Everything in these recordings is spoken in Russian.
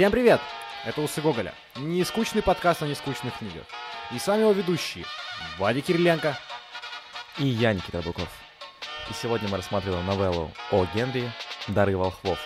Всем привет! Это Усы Гоголя. Не скучный подкаст о нескучных книгах. И с вами его ведущие Вадик Кириленко. И я, Никита Быков. И сегодня мы рассматриваем новеллу о Генри «Дары волхвов».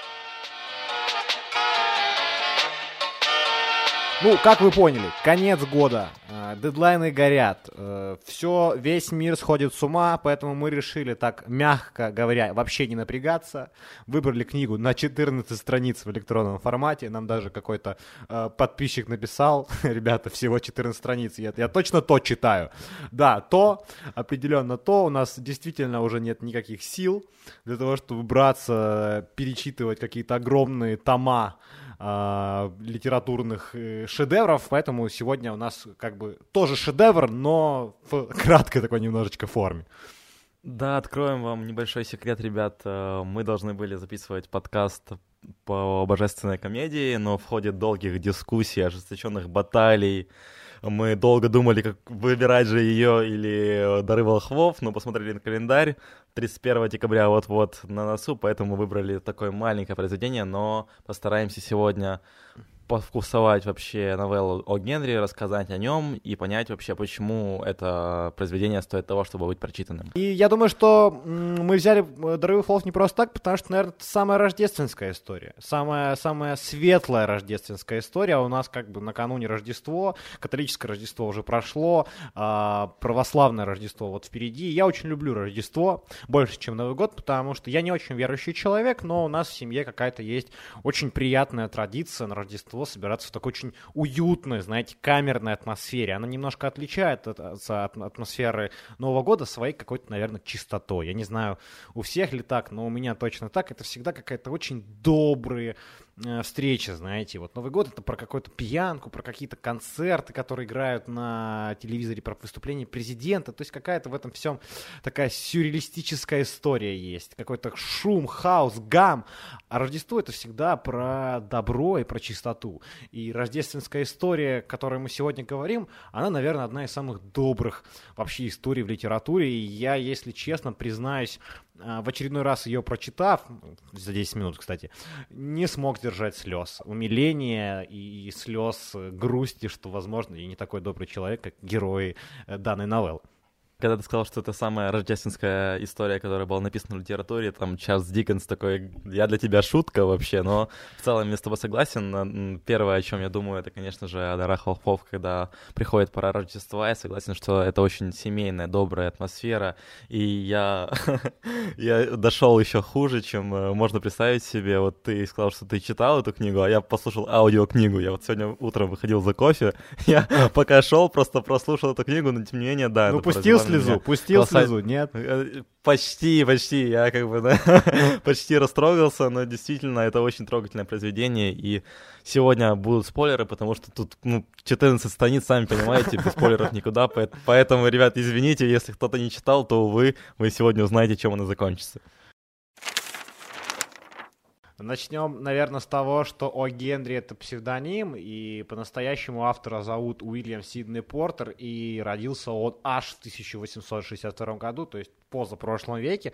Ну, как вы поняли, конец года, э, дедлайны горят, э, все, весь мир сходит с ума, поэтому мы решили так, мягко говоря, вообще не напрягаться. Выбрали книгу на 14 страниц в электронном формате, нам даже какой-то э, подписчик написал, ребята, всего 14 страниц, я, я точно то читаю. Да, то, определенно то, у нас действительно уже нет никаких сил для того, чтобы браться, перечитывать какие-то огромные тома, э, литературных э, шедевров, поэтому сегодня у нас как бы тоже шедевр, но в краткой такой немножечко форме. Да, откроем вам небольшой секрет, ребят. Э, мы должны были записывать подкаст по божественной комедии, но в ходе долгих дискуссий, ожесточенных баталий, мы долго думали, как выбирать же ее или «Дары волхвов», но посмотрели на календарь. 31 декабря вот-вот на носу, поэтому выбрали такое маленькое произведение, но постараемся сегодня повкусовать вообще новеллу о Генри, рассказать о нем и понять вообще, почему это произведение стоит того, чтобы быть прочитанным. И я думаю, что мы взяли э, «Дорогой Фолк» не просто так, потому что, наверное, это самая рождественская история, самая, самая светлая рождественская история. У нас как бы накануне Рождество, католическое Рождество уже прошло, а православное Рождество вот впереди. Я очень люблю Рождество, больше, чем Новый год, потому что я не очень верующий человек, но у нас в семье какая-то есть очень приятная традиция на Рождество Рождество собираться в такой очень уютной, знаете, камерной атмосфере. Она немножко отличается от атмосферы Нового года своей какой-то, наверное, чистотой. Я не знаю, у всех ли так, но у меня точно так. Это всегда какая-то очень добрые, встречи, знаете. Вот Новый год это про какую-то пьянку, про какие-то концерты, которые играют на телевизоре, про выступление президента. То есть какая-то в этом всем такая сюрреалистическая история есть. Какой-то шум, хаос, гам. А Рождество это всегда про добро и про чистоту. И рождественская история, о которой мы сегодня говорим, она, наверное, одна из самых добрых вообще историй в литературе. И я, если честно, признаюсь, в очередной раз ее прочитав, за 10 минут, кстати, не смог держать слез. Умиления и слез грусти, что, возможно, я не такой добрый человек, как герои э, данной новеллы когда ты сказал, что это самая рождественская история, которая была написана в литературе, там Чарльз Диккенс такой, я для тебя шутка вообще, но в целом я с тобой согласен. Первое, о чем я думаю, это, конечно же, о дарах волхвов, когда приходит пора Рождества, я согласен, что это очень семейная, добрая атмосфера, и я, я дошел еще хуже, чем э, можно представить себе. Вот ты сказал, что ты читал эту книгу, а я послушал аудиокнигу. Я вот сегодня утром выходил за кофе, я пока шел, просто прослушал эту книгу, но тем не менее, да. Ну, пустил слезу, пустил слезу, нет? Э, почти, почти, я как бы, да, почти растрогался, но действительно это очень трогательное произведение, и сегодня будут спойлеры, потому что тут, ну, 14 страниц, сами понимаете, без спойлеров никуда, поэтому, ребят, извините, если кто-то не читал, то, увы, вы сегодня узнаете, чем оно закончится. Начнем, наверное, с того, что О. Генри — это псевдоним, и по-настоящему автора зовут Уильям Сидней Портер, и родился он аж в 1862 году, то есть позапрошлом веке.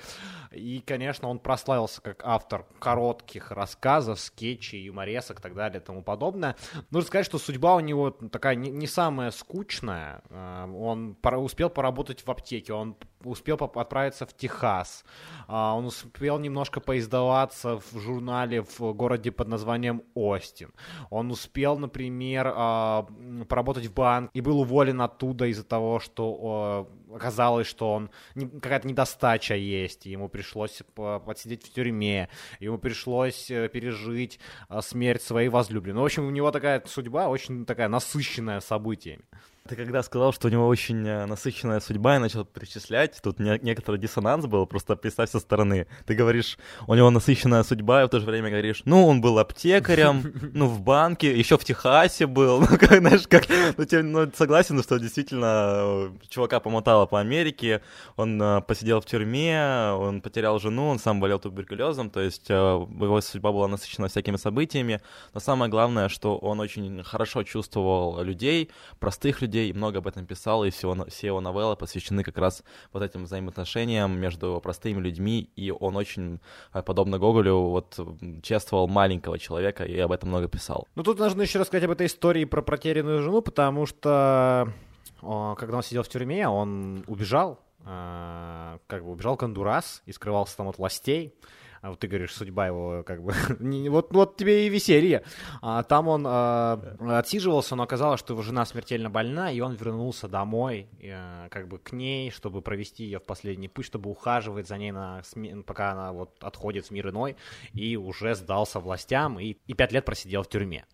И, конечно, он прославился как автор коротких рассказов, скетчей, юморесок и так далее и тому подобное. Нужно сказать, что судьба у него такая не, не самая скучная. А, он успел поработать в аптеке, он успел отправиться в Техас, а, он успел немножко поиздаваться в журнале в городе под названием Остин. Он успел, например, а, поработать в банк и был уволен оттуда из-за того, что оказалось, что он какая-то недостача есть, ему пришлось подсидеть в тюрьме, ему пришлось э, пережить э, смерть своей возлюбленной. Ну, в общем, у него такая судьба очень такая насыщенная событиями. Ты когда сказал, что у него очень э, насыщенная судьба, и начал перечислять, тут не, некоторый диссонанс был, просто представь со стороны. Ты говоришь, у него насыщенная судьба, и в то же время говоришь, ну, он был аптекарем, ну, в банке, еще в Техасе был, ну, как, знаешь, как, ну, тем, ну, согласен, что действительно э, чувака помотало по Америке, он uh, посидел в тюрьме, он потерял жену, он сам болел туберкулезом, то есть uh, его судьба была насыщена всякими событиями, но самое главное, что он очень хорошо чувствовал людей, простых людей, людей, много об этом писал, и все, все его новеллы посвящены как раз вот этим взаимоотношениям между простыми людьми, и он очень, э, подобно Гоголю, вот чествовал маленького человека и об этом много писал. Ну тут нужно еще рассказать об этой истории про потерянную жену, потому что когда он сидел в тюрьме, он убежал, э, как бы убежал в Гондурас и скрывался там от властей а вот ты говоришь, судьба его как бы, вот, вот тебе и веселье. А, там он а, отсиживался, но оказалось, что его жена смертельно больна, и он вернулся домой, а, как бы к ней, чтобы провести ее в последний путь, чтобы ухаживать за ней, на, пока она вот отходит в мир иной, и уже сдался властям, и, и пять лет просидел в тюрьме.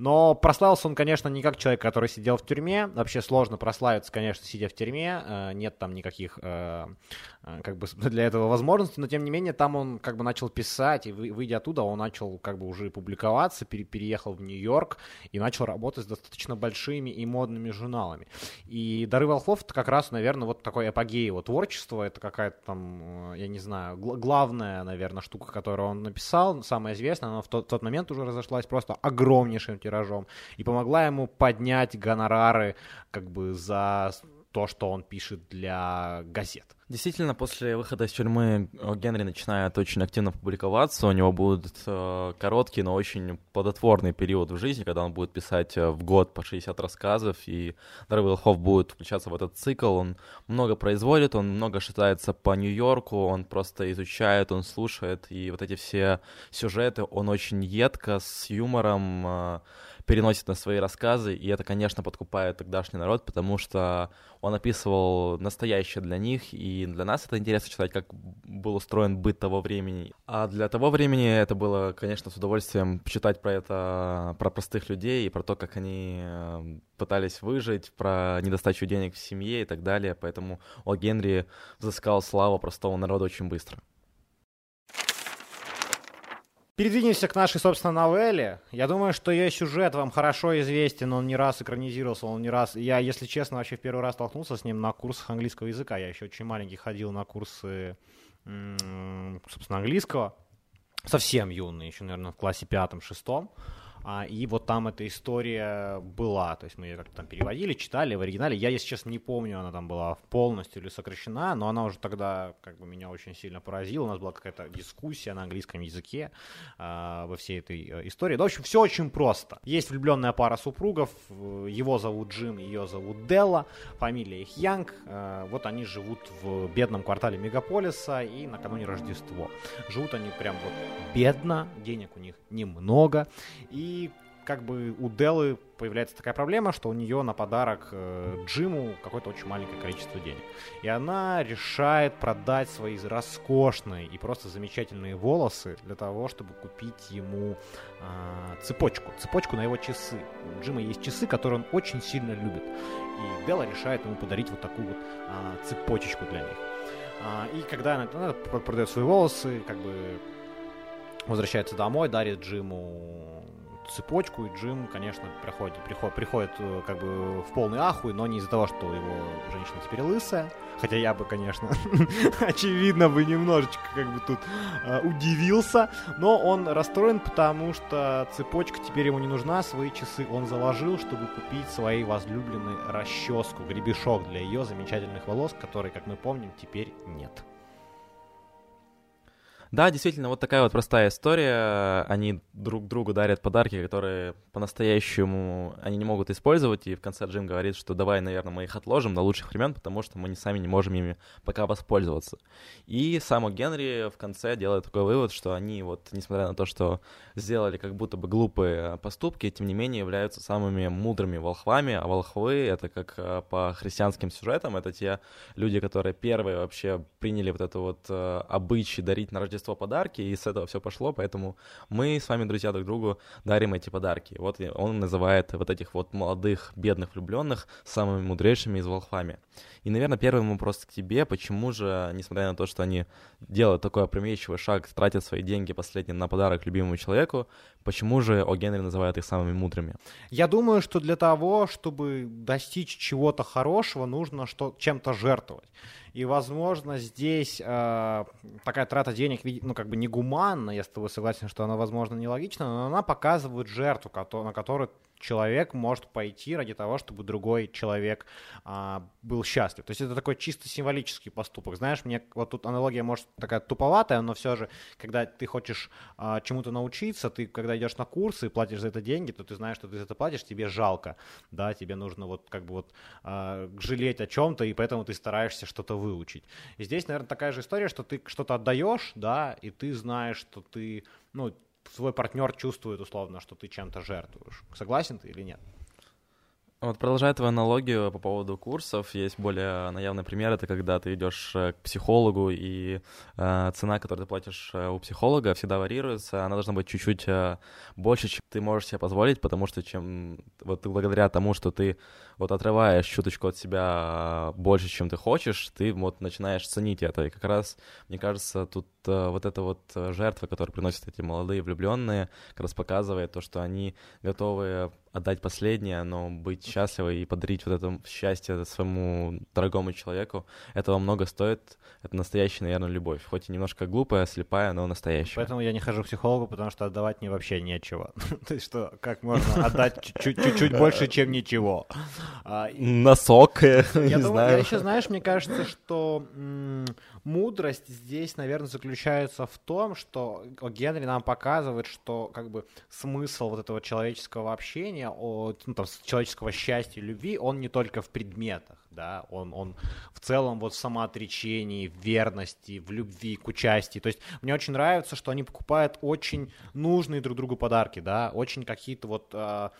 Но прославился он, конечно, не как человек, который сидел в тюрьме. Вообще сложно прославиться, конечно, сидя в тюрьме. Э, нет там никаких э, э, как бы для этого возможностей, но тем не менее там он как бы начал писать, и выйдя оттуда, он начал как бы уже публиковаться, переехал в Нью-Йорк и начал работать с достаточно большими и модными журналами. И «Дары волхвов» — это как раз, наверное, вот такой апогей его творчества, это какая-то там, я не знаю, главная, наверное, штука, которую он написал, самая известная, она в тот, тот момент уже разошлась просто огромнейшим тиражом, и помогла ему поднять гонорары как бы за то, что он пишет для газет. Действительно, после выхода из тюрьмы э, Генри начинает очень активно публиковаться. У него будет э, короткий, но очень плодотворный период в жизни, когда он будет писать э, в год по 60 рассказов, и Дарвилл Хофф будет включаться в этот цикл. Он много производит, он много шатается по Нью-Йорку, он просто изучает, он слушает, и вот эти все сюжеты он очень едко, с юмором э, переносит на свои рассказы, и это, конечно, подкупает тогдашний народ, потому что он описывал настоящее для них, и для нас это интересно читать, как был устроен быт того времени. А для того времени это было, конечно, с удовольствием почитать про это, про простых людей и про то, как они э, пытались выжить, про недостачу денег в семье и так далее. Поэтому О Генри взыскал славу простого народа очень быстро. Передвинемся к нашей, собственно, новелле. Я думаю, что ее сюжет вам хорошо известен, он не раз экранизировался, он не раз... Я, если честно, вообще в первый раз столкнулся с ним на курсах английского языка. Я еще очень маленький ходил на курсы, собственно, английского. Совсем юный, еще, наверное, в классе пятом-шестом. А, и вот там эта история была, то есть мы ее как-то там переводили, читали в оригинале. Я, если честно, не помню, она там была полностью или сокращена, но она уже тогда как бы меня очень сильно поразила. У нас была какая-то дискуссия на английском языке а, во всей этой э, истории. Да, в общем, все очень просто. Есть влюбленная пара супругов, его зовут Джим, ее зовут Делла, фамилия их Янг. А, вот они живут в бедном квартале мегаполиса и накануне Рождество. Живут они прям вот бедно, денег у них немного. И и как бы у Делы появляется такая проблема, что у нее на подарок э, Джиму какое-то очень маленькое количество денег. И она решает продать свои роскошные и просто замечательные волосы для того, чтобы купить ему э, цепочку. Цепочку на его часы. У Джима есть часы, которые он очень сильно любит. И Делла решает ему подарить вот такую вот э, цепочечку для них. Э, и когда она, она продает свои волосы, как бы возвращается домой, дарит Джиму цепочку, и Джим, конечно, приходит, приходит, приходит э, как бы в полный ахуй, но не из-за того, что его женщина теперь лысая, хотя я бы, конечно, очевидно бы немножечко как бы тут э, удивился, но он расстроен, потому что цепочка теперь ему не нужна, свои часы он заложил, чтобы купить своей возлюбленной расческу, гребешок для ее замечательных волос, который, как мы помним, теперь нет. Да, действительно, вот такая вот простая история. Они друг другу дарят подарки, которые по-настоящему они не могут использовать, и в конце Джим говорит, что давай, наверное, мы их отложим до лучших времен, потому что мы не сами не можем ими пока воспользоваться. И сам Генри в конце делает такой вывод, что они вот, несмотря на то, что сделали как будто бы глупые поступки, тем не менее являются самыми мудрыми волхвами, а волхвы — это как э, по христианским сюжетам, это те люди, которые первые вообще приняли вот это вот э, обычай дарить на Рождество Рождество подарки, и с этого все пошло, поэтому мы с вами, друзья, друг другу дарим эти подарки. Вот он называет вот этих вот молодых, бедных влюбленных самыми мудрейшими из волхвами. И, наверное, первый вопрос к тебе, почему же, несмотря на то, что они делают такой опрометчивый шаг, тратят свои деньги последние на подарок любимому человеку, почему же О Генри называют их самыми мудрыми? Я думаю, что для того, чтобы достичь чего-то хорошего, нужно что чем-то жертвовать. И, возможно, здесь э, такая трата денег, ну, как бы не гуманна, я с тобой согласен, что она, возможно, нелогична, но она показывает жертву, на которую человек может пойти ради того, чтобы другой человек а, был счастлив. То есть это такой чисто символический поступок. Знаешь, мне вот тут аналогия может такая туповатая, но все же, когда ты хочешь а, чему-то научиться, ты когда идешь на курсы и платишь за это деньги, то ты знаешь, что ты за это платишь, тебе жалко, да, тебе нужно вот как бы вот а, жалеть о чем-то, и поэтому ты стараешься что-то выучить. И здесь, наверное, такая же история, что ты что-то отдаешь, да, и ты знаешь, что ты, ну, свой партнер чувствует условно, что ты чем-то жертвуешь. Согласен ты или нет? Вот продолжая твою аналогию по поводу курсов, есть более наявный пример, это когда ты идешь э, к психологу, и э, цена, которую ты платишь э, у психолога, всегда варьируется, она должна быть чуть-чуть э, больше, чем ты можешь себе позволить, потому что чем вот благодаря тому, что ты вот отрываешь чуточку от себя больше, чем ты хочешь, ты вот начинаешь ценить это. И как раз, мне кажется, тут э, вот эта вот жертва, которую приносят эти молодые влюбленные, как раз показывает то, что они готовы отдать последнее, но быть счастливой и подарить вот это счастье своему дорогому человеку, этого много стоит. Это настоящая, наверное, любовь. Хоть и немножко глупая, слепая, но настоящая. Поэтому я не хожу к психологу, потому что отдавать мне вообще нечего. То есть что, как можно отдать чуть-чуть больше, чем ничего? А, Носок, я не знаю. Я еще, знаешь, мне кажется, что мудрость здесь, наверное, заключается в том, что Генри нам показывает, что как бы смысл вот этого человеческого общения, о, ну, там, человеческого счастья, любви, он не только в предметах, да, он, он в целом вот в самоотречении, в верности, в любви к участию. То есть мне очень нравится, что они покупают очень нужные друг другу подарки, да, очень какие-то вот э,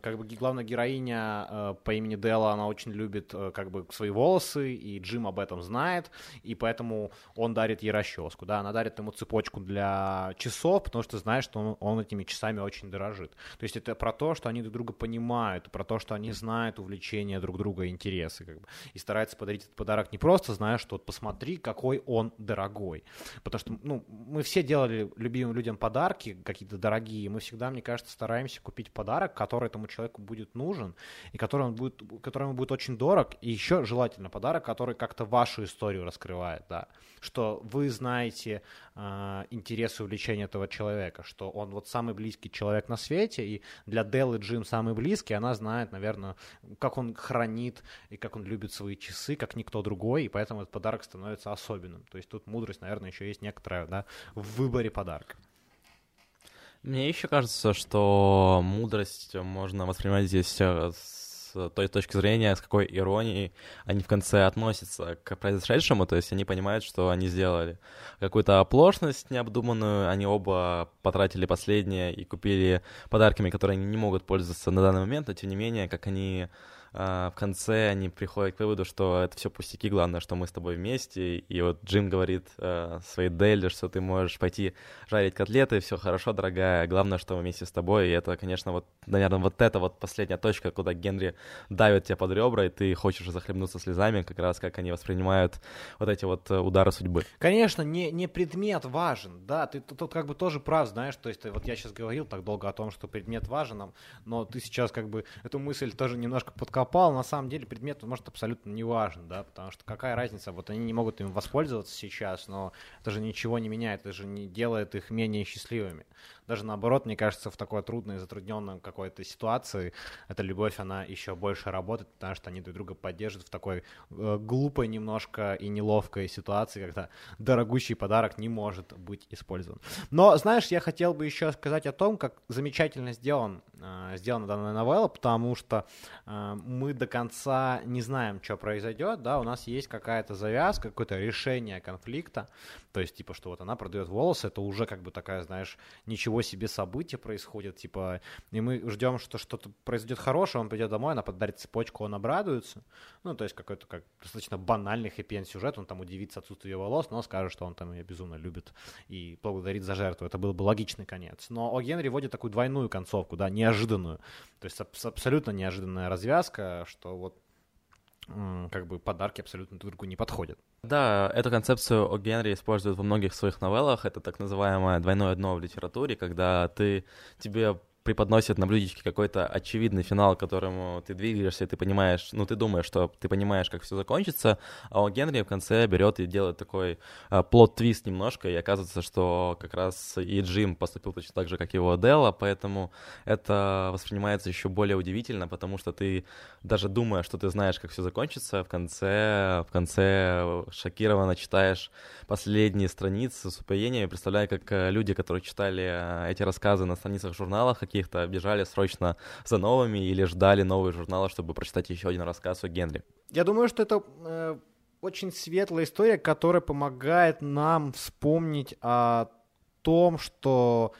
как бы главная героиня э, по имени Дела, она очень любит э, как бы свои волосы, и Джим об этом знает, и поэтому он дарит ей расческу, да, она дарит ему цепочку для часов, потому что знает, что он, он этими часами очень дорожит. То есть это про то, что они друг друга понимают, про то, что они знают увлечения друг друга интересы, как бы, и стараются подарить этот подарок не просто, зная, что вот посмотри, какой он дорогой, потому что, ну, мы все делали любимым людям подарки какие-то дорогие, мы всегда, мне кажется, стараемся купить подарок, который который этому человеку будет нужен, и который, он будет, который ему будет очень дорог, и еще желательно подарок, который как-то вашу историю раскрывает, да, что вы знаете э, интересы увлечения этого человека, что он вот самый близкий человек на свете, и для Деллы Джим самый близкий, она знает, наверное, как он хранит и как он любит свои часы, как никто другой, и поэтому этот подарок становится особенным. То есть тут мудрость, наверное, еще есть некоторая, да, в выборе подарка. Мне еще кажется, что мудрость можно воспринимать здесь э, с той точки зрения, с какой иронией они в конце относятся к произошедшему, то есть они понимают, что они сделали какую-то оплошность необдуманную, они оба потратили последнее и купили подарками, которые они не могут пользоваться на данный момент, но тем не менее, как они в конце они приходят к выводу, что это все пустяки, главное, что мы с тобой вместе. И вот Джим говорит э, своей Делли, что ты можешь пойти жарить котлеты, все хорошо, дорогая, главное, что мы вместе с тобой. И это, конечно, вот, наверное, вот это вот последняя точка, куда Генри давит тебя под ребра, и ты хочешь захлебнуться слезами, как раз как они воспринимают вот эти вот э, удары судьбы. Конечно, не, не предмет важен, да, ты тут, как бы тоже прав, знаешь, то есть вот я сейчас говорил так долго о том, что предмет важен, но ты сейчас как бы эту мысль тоже немножко подкопал попал, на самом деле предмет может абсолютно не важен, да, потому что какая разница, вот они не могут им воспользоваться сейчас, но это же ничего не меняет, это же не делает их менее счастливыми даже наоборот, мне кажется, в такой трудной, затрудненной какой-то ситуации эта любовь, она еще больше работает, потому что они друг друга поддерживают в такой э, глупой немножко и неловкой ситуации, когда дорогущий подарок не может быть использован. Но, знаешь, я хотел бы еще сказать о том, как замечательно сделан, э, сделана данная новелла, потому что э, мы до конца не знаем, что произойдет, да, у нас есть какая-то завязка, какое-то решение конфликта, то есть, типа, что вот она продает волосы, это уже как бы такая, знаешь, ничего себе событие происходит, типа, и мы ждем, что что-то произойдет хорошее, он придет домой, она подарит цепочку, он обрадуется. Ну, то есть какой-то как достаточно банальный хэппи сюжет, он там удивится отсутствию волос, но скажет, что он там ее безумно любит и благодарит за жертву. Это был бы логичный конец. Но О Генри вводит такую двойную концовку, да, неожиданную. То есть абсолютно неожиданная развязка, что вот как бы подарки абсолютно друг другу не подходят. Да, эту концепцию О. Генри использует во многих своих новеллах. Это так называемое двойное дно в литературе, когда ты тебе преподносит на блюдечке какой-то очевидный финал, к которому ты двигаешься, и ты понимаешь, ну, ты думаешь, что ты понимаешь, как все закончится, а у Генри в конце берет и делает такой а, плод-твист немножко, и оказывается, что как раз и Джим поступил точно так же, как его Делла, поэтому это воспринимается еще более удивительно, потому что ты даже думая, что ты знаешь, как все закончится, в конце, в конце шокированно читаешь последние страницы с упоением, представляя, как э, люди, которые читали э, эти рассказы на страницах журналах каких-то, бежали срочно за новыми или ждали новые журналы, чтобы прочитать еще один рассказ о Генри. Я думаю, что это э, очень светлая история, которая помогает нам вспомнить о том, что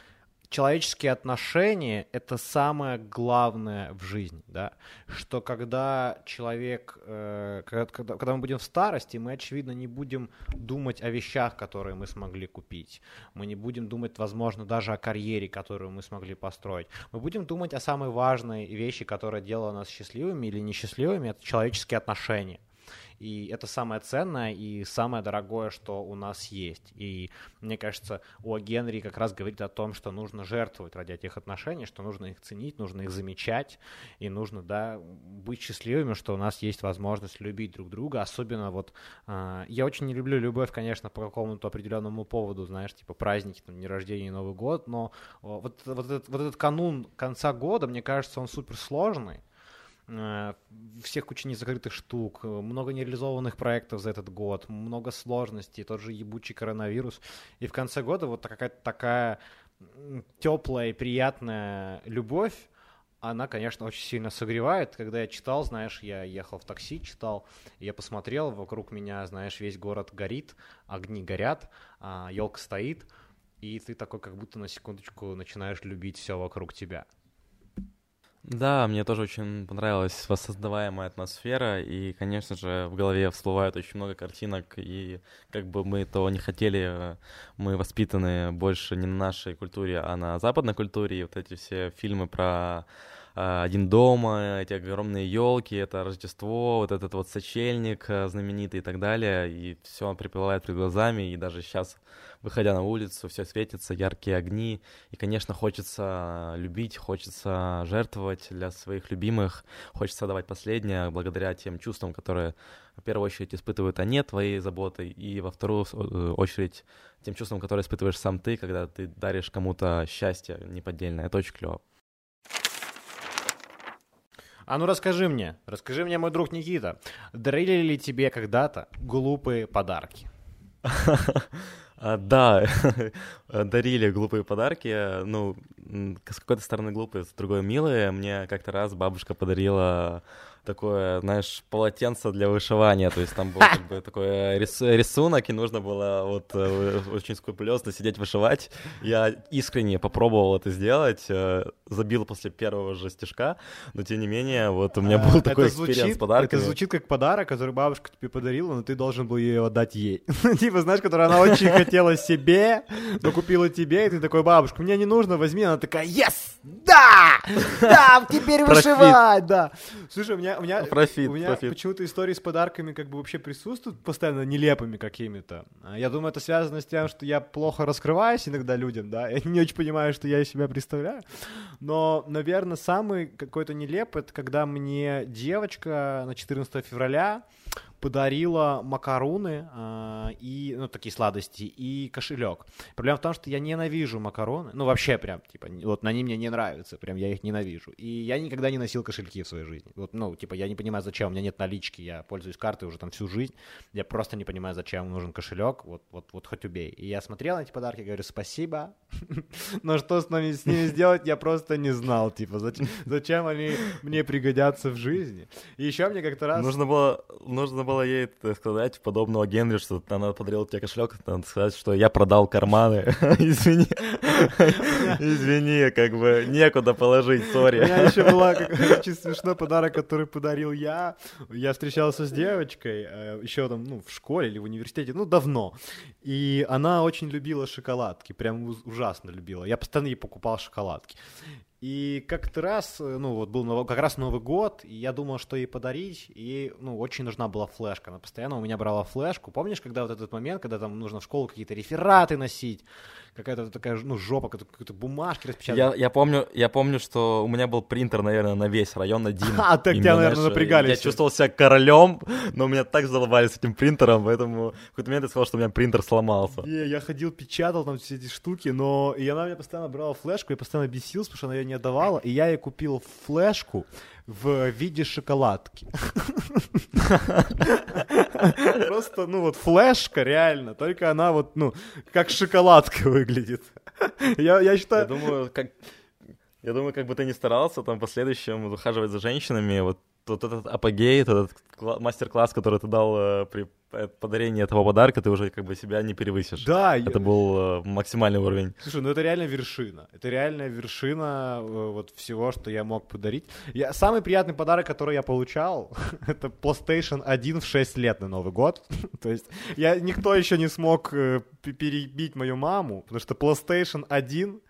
человеческие отношения — это самое главное в жизни, да, что когда человек, э, когда, когда мы будем в старости, мы, очевидно, не будем думать о вещах, которые мы смогли купить, мы не будем думать, возможно, даже о карьере, которую мы смогли построить, мы будем думать о самой важной вещи, которая делала нас счастливыми или несчастливыми, это человеческие отношения. И это самое ценное и самое дорогое, что у нас есть. И мне кажется, о Генри как раз говорит о том, что нужно жертвовать ради этих отношений, что нужно их ценить, нужно их замечать, и нужно, да, быть счастливыми, что у нас есть возможность любить друг друга, особенно вот, э, я очень не люблю любовь, конечно, по какому-то определенному поводу, знаешь, типа праздники, там, день рождения, Новый год, но вот, вот, этот, вот этот канун конца года, мне кажется, он супер сложный, Э, всех куча незакрытых штук, много нереализованных проектов за этот год, много сложностей, тот же ебучий коронавирус. И в конце года вот какая-то такая теплая и приятная любовь, она, конечно, очень сильно согревает. Когда я читал, знаешь, я ехал в такси, читал, я посмотрел, вокруг меня, знаешь, весь город горит, огни горят, елка стоит, и ты такой как будто на секундочку начинаешь любить все вокруг тебя. Да, мне тоже очень понравилась воссоздаваемая атмосфера, и, конечно же, в голове всплывает очень много картинок, и как бы мы того не хотели, мы воспитаны больше не на нашей культуре, а на западной культуре, и вот эти все фильмы про один дома, эти огромные елки, это Рождество, вот этот вот сочельник а, знаменитый и так далее, и все приплывает перед глазами, и даже сейчас выходя на улицу, все светится, яркие огни, и, конечно, хочется любить, хочется жертвовать для своих любимых, хочется давать последнее благодаря тем чувствам, которые, в первую очередь, испытывают они твоей заботой, и во вторую э, очередь тем чувствам, которые испытываешь сам ты, когда ты даришь кому-то счастье неподдельное. Это очень клево. А ну расскажи мне, расскажи мне, мой друг Никита, дарили ли тебе когда-то глупые подарки? А, да, дарили глупые подарки. Ну, с какой-то стороны глупые, с другой милые. Мне как-то раз бабушка подарила такое, знаешь, полотенце для вышивания, то есть там был как бы такой рис рисунок, и нужно было вот э, очень скрупулезно сидеть вышивать. Я искренне попробовал это сделать, э, забил после первого же стежка, но тем не менее, вот у меня был такой experience с подарками. Это звучит как подарок, который бабушка тебе подарила, но ты должен был ее отдать ей. Типа, знаешь, который она очень хотела себе, но купила тебе, и ты такой, бабушка, мне не нужно, возьми. Она такая, yes, да, да, теперь вышивать, да. Слушай, у меня у меня, профит, у меня профит. почему-то истории с подарками как бы вообще присутствуют постоянно нелепыми какими-то. А я думаю, это связано с тем, что я плохо раскрываюсь иногда людям, да, я не очень понимаю, что я из себя представляю. Но, наверное, самый какой-то нелепый, это когда мне девочка на 14 февраля подарила макароны э, и, ну, такие сладости, и кошелек. Проблема в том, что я ненавижу макароны, ну, вообще прям, типа, вот они мне не нравятся, прям я их ненавижу. И я никогда не носил кошельки в своей жизни. Вот, ну, типа, я не понимаю, зачем, у меня нет налички, я пользуюсь картой уже там всю жизнь, я просто не понимаю, зачем нужен кошелек, вот, вот, вот хоть убей. И я смотрел на эти подарки, говорю, спасибо, но что с ними, с ними сделать, я просто не знал, типа, зачем, зачем они мне пригодятся в жизни. И еще мне как-то раз... Нужно было, нужно было ей сказать, подобного Генри, что она подарила тебе кошелек, надо сказать, что я продал карманы. Извини. Извини, как бы некуда положить, сори. У меня еще была очень смешной подарок, который подарил я. Я встречался с девочкой э, еще там, ну, в школе или в университете, ну, давно. И она очень любила шоколадки, прям ужасно любила. Я постоянно ей покупал шоколадки. И как-то раз, э, ну вот был как раз Новый год, и я думал, что ей подарить, и ну очень нужна была флешка. Она постоянно у меня брала флешку. Помнишь, когда вот этот момент, когда там нужно в школу какие-то рефераты носить, какая-то такая ну жопа, какие-то бумажки распечатать. Я, я, помню, я помню, что у меня был принтер, наверное, на весь район один. А, так тебя, наверное, напрягали Я чувствовал себя королем, но меня так задолбали с этим принтером, поэтому в какой-то момент я сказал, что у меня принтер сломался. Не, я ходил, печатал там все эти штуки, но и она мне постоянно брала флешку, я постоянно бесился, потому что она не отдавала, и я ей купил флешку в виде шоколадки. Просто, ну вот, флешка реально, только она вот, ну, как шоколадка выглядит. Я, я Я считаю... думаю, как... Я думаю, как бы ты ни старался там в последующем ухаживать за женщинами, вот, вот этот апогей, этот кла- мастер-класс, который ты дал э, при э, подарении этого подарка, ты уже как бы себя не перевысишь. Да, Это был э, максимальный уровень. Слушай, ну это реально вершина. Это реальная вершина вот всего, что я мог подарить. Я, самый приятный подарок, который я получал, это PlayStation 1 в 6 лет на Новый год. То есть я, никто еще не смог перебить мою маму, потому что PlayStation 1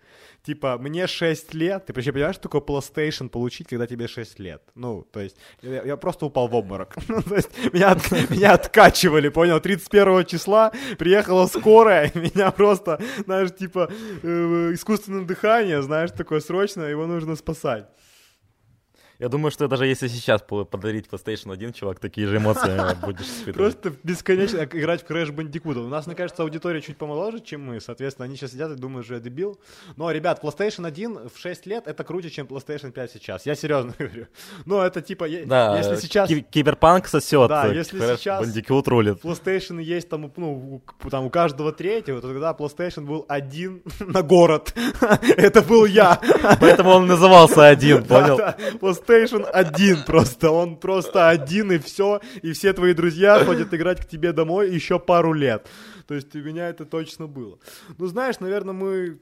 Типа, мне 6 лет, ты вообще понимаешь, что такое PlayStation получить, когда тебе 6 лет? Ну, то есть, я, я просто упал в обморок. Ну, то есть, меня, от- меня откачивали, понял? 31 числа приехала скорая, меня просто, знаешь, типа, э, искусственное дыхание, знаешь, такое срочно, его нужно спасать. Я думаю, что даже если сейчас по- подарить PlayStation 1, чувак, такие же эмоции будешь испытывать. Просто бесконечно играть в Crash Bandicoot. У нас, мне кажется, аудитория чуть помоложе, чем мы. Соответственно, они сейчас сидят и думают, что я дебил. Но, ребят, PlayStation 1 в 6 лет это круче, чем PlayStation 5 сейчас. Я серьезно говорю. Ну, это типа, Да, если сейчас ки- киберпанк сосет, Да, э, если Crash сейчас- Bandicoot рулит. PlayStation есть там, ну, у- там у каждого третьего, то тогда PlayStation был один на город. Это был я. Поэтому он назывался один, понял? PlayStation один просто. Он просто один и все. И все твои друзья ходят играть к тебе домой еще пару лет. То есть у меня это точно было. Ну, знаешь, наверное, мы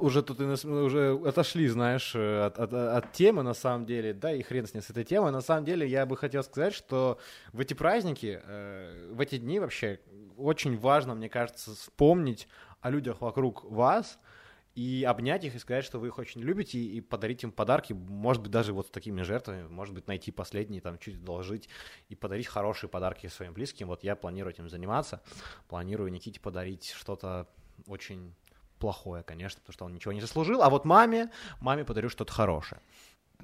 уже тут уже отошли, знаешь, э, от, от- от темы на самом деле, да, и хрен с ней с этой темой. На самом деле я бы хотел сказать, что в эти праздники, э, в эти дни вообще очень важно, мне кажется, вспомнить о людях вокруг вас, и обнять их и сказать, что вы их очень любите, и подарить им подарки, может быть, даже вот с такими жертвами, может быть, найти последние, там, чуть одолжить и подарить хорошие подарки своим близким. Вот я планирую этим заниматься, планирую Никите подарить что-то очень плохое, конечно, потому что он ничего не заслужил, а вот маме, маме подарю что-то хорошее.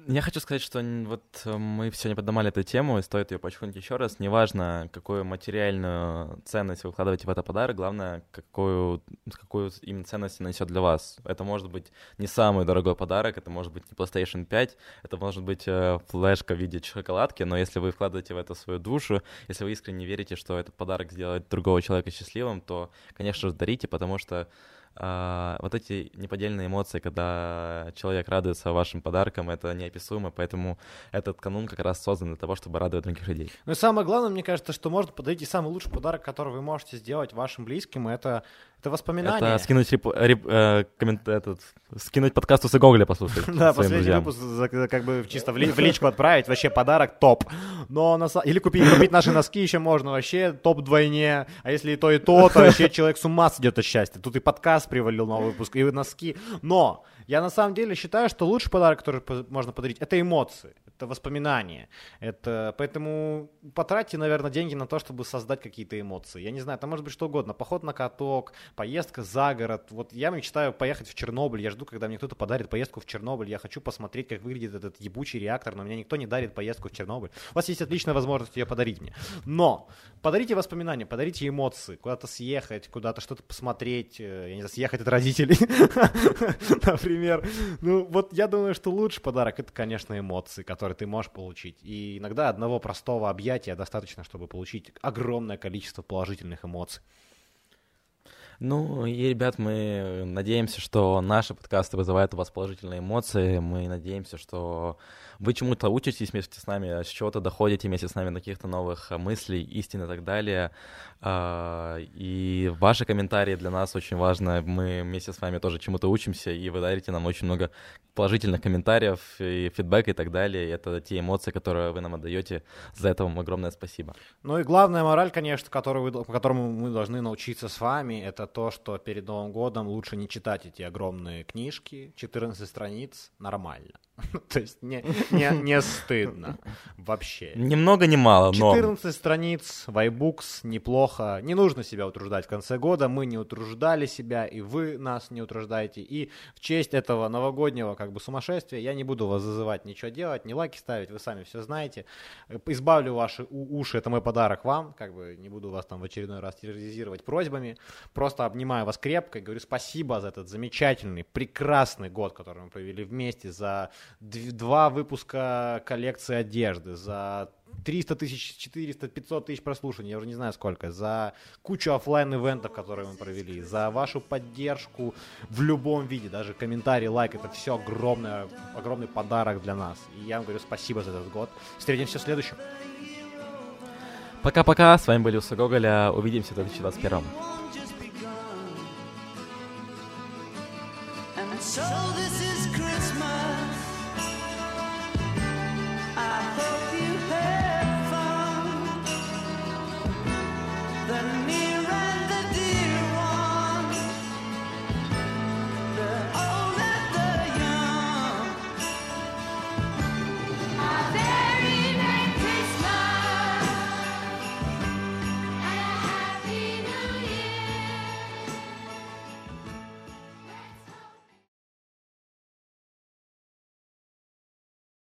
Я хочу сказать, что вот э, мы сегодня поднимали эту тему, и стоит ее подчеркнуть еще раз. Неважно, какую материальную ценность вы вкладываете в этот подарок, главное, какую, какую именно ценность несет для вас. Это может быть не самый дорогой подарок, это может быть не PlayStation 5, это может быть э, флешка в виде шоколадки, но если вы вкладываете в это свою душу, если вы искренне верите, что этот подарок сделает другого человека счастливым, то, конечно же, дарите, потому что а, вот эти неподдельные эмоции, когда человек радуется вашим подаркам, это неописуемо, поэтому этот канун как раз создан для того, чтобы радовать других людей. Ну и самое главное, мне кажется, что можно подарить и самый лучший подарок, который вы можете сделать вашим близким, это, это воспоминания. Это скинуть, реп- реп- э, коммент- этот, скинуть подкаст у Гоголя послушать Да, последний выпуск как бы чисто в, ли- в личку отправить, вообще подарок топ. Но на, или купить, купить наши носки еще можно, вообще топ вдвойне. А если и то, и то, то вообще человек с ума сойдет от счастья. Тут и подкаст привалил новый выпуск, и носки. Но я на самом деле считаю, что лучший подарок, который можно подарить, это эмоции, это воспоминания. Это, поэтому потратьте, наверное, деньги на то, чтобы создать какие-то эмоции. Я не знаю, это может быть что угодно. Поход на каток, поездка за город. Вот я мечтаю поехать в Чернобыль. Я жду, когда мне кто-то подарит поездку в Чернобыль. Я хочу посмотреть, как выглядит этот ебучий реактор, но мне никто не дарит поездку в Чернобыль. У вас есть отличная возможность ее подарить мне. Но подарите воспоминания, подарите эмоции. Куда-то съехать, куда-то что-то посмотреть. э, Я не знаю, съехать от родителей, например. Ну, вот я думаю, что лучший подарок это, конечно, эмоции, которые ты можешь получить. И иногда одного простого объятия достаточно, чтобы получить огромное количество положительных эмоций. Ну и, ребят, мы надеемся, что наши подкасты вызывают у вас положительные эмоции. Мы надеемся, что вы чему-то учитесь вместе с нами, с чего-то доходите вместе с нами до каких-то новых мыслей, истин и так далее. А, И ваши комментарии для нас очень важны. Мы вместе с вами тоже чему-то учимся, и вы дарите нам очень много положительных комментариев и фидбэка и так далее. Это те эмоции, которые вы нам отдаете. За это вам огромное спасибо. Ну и главная мораль, конечно, которую вы, по которому мы должны научиться с вами, это то, что перед Новым годом лучше не читать эти огромные книжки, 14 страниц, нормально. То есть не, не, не стыдно вообще. Ни много, ни мало, но... 14 страниц, вайбукс, неплохо. Не нужно себя утруждать в конце года. Мы не утруждали себя, и вы нас не утруждаете. И в честь этого новогоднего как бы сумасшествия я не буду вас зазывать ничего делать, не лайки ставить, вы сами все знаете. Избавлю ваши уши, это мой подарок вам. Как бы не буду вас там в очередной раз терроризировать просьбами. Просто обнимаю вас крепко и говорю спасибо за этот замечательный, прекрасный год, который мы провели вместе, за два выпуска коллекции одежды, за 300 тысяч, 400, 500 тысяч прослушаний, я уже не знаю сколько, за кучу офлайн ивентов которые мы провели, за вашу поддержку в любом виде, даже комментарий, лайк, это все огромный, огромный подарок для нас. И я вам говорю спасибо за этот год. Встретимся в следующем. Пока-пока, с вами были Усы Гоголя, увидимся в 2021. So this is